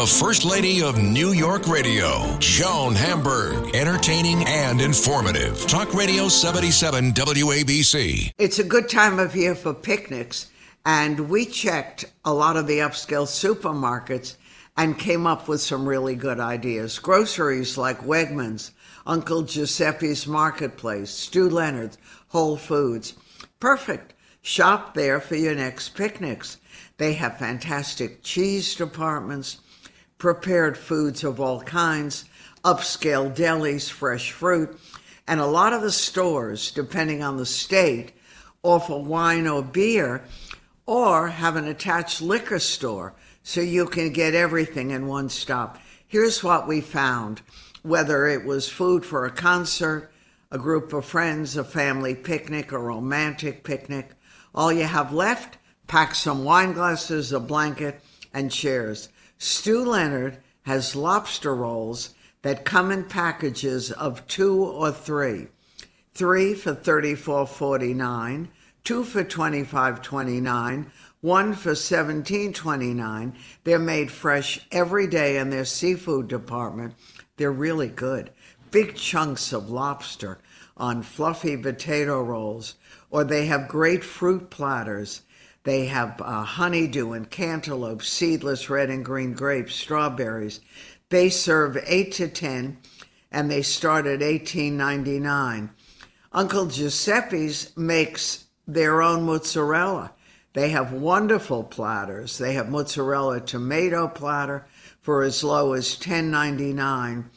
The First Lady of New York Radio, Joan Hamburg. Entertaining and informative. Talk Radio 77 WABC. It's a good time of year for picnics, and we checked a lot of the upscale supermarkets and came up with some really good ideas. Groceries like Wegmans, Uncle Giuseppe's Marketplace, Stew Leonard's, Whole Foods. Perfect. Shop there for your next picnics. They have fantastic cheese departments, prepared foods of all kinds, upscale delis, fresh fruit, and a lot of the stores, depending on the state, offer wine or beer or have an attached liquor store so you can get everything in one stop. Here's what we found whether it was food for a concert, a group of friends, a family picnic, a romantic picnic, all you have left, pack some wine glasses, a blanket, and chairs. Stew Leonard has lobster rolls that come in packages of two or three. Three for thirty-four forty-nine, two for twenty-five twenty-nine, one for seventeen twenty-nine. They're made fresh every day in their seafood department. They're really good. Big chunks of lobster on fluffy potato rolls, or they have great fruit platters. They have uh, honeydew and cantaloupe, seedless red and green grapes, strawberries. They serve eight to ten, and they start at eighteen ninety nine. Uncle Giuseppe's makes their own mozzarella. They have wonderful platters. They have mozzarella tomato platter for as low as ten ninety nine.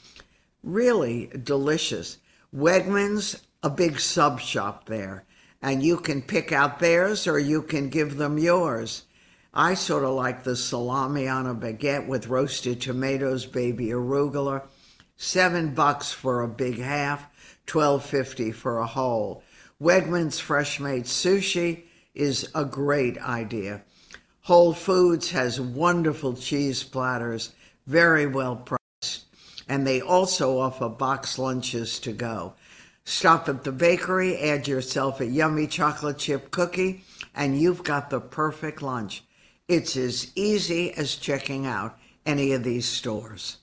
Really delicious. Wegmans, a big sub shop there, and you can pick out theirs or you can give them yours. I sort of like the salami on a baguette with roasted tomatoes, baby arugula. Seven bucks for a big half, twelve fifty for a whole. Wegmans fresh made sushi is a great idea. Whole Foods has wonderful cheese platters, very well priced, and they also offer box lunches to go. Stop at the bakery, add yourself a yummy chocolate chip cookie, and you've got the perfect lunch. It's as easy as checking out any of these stores.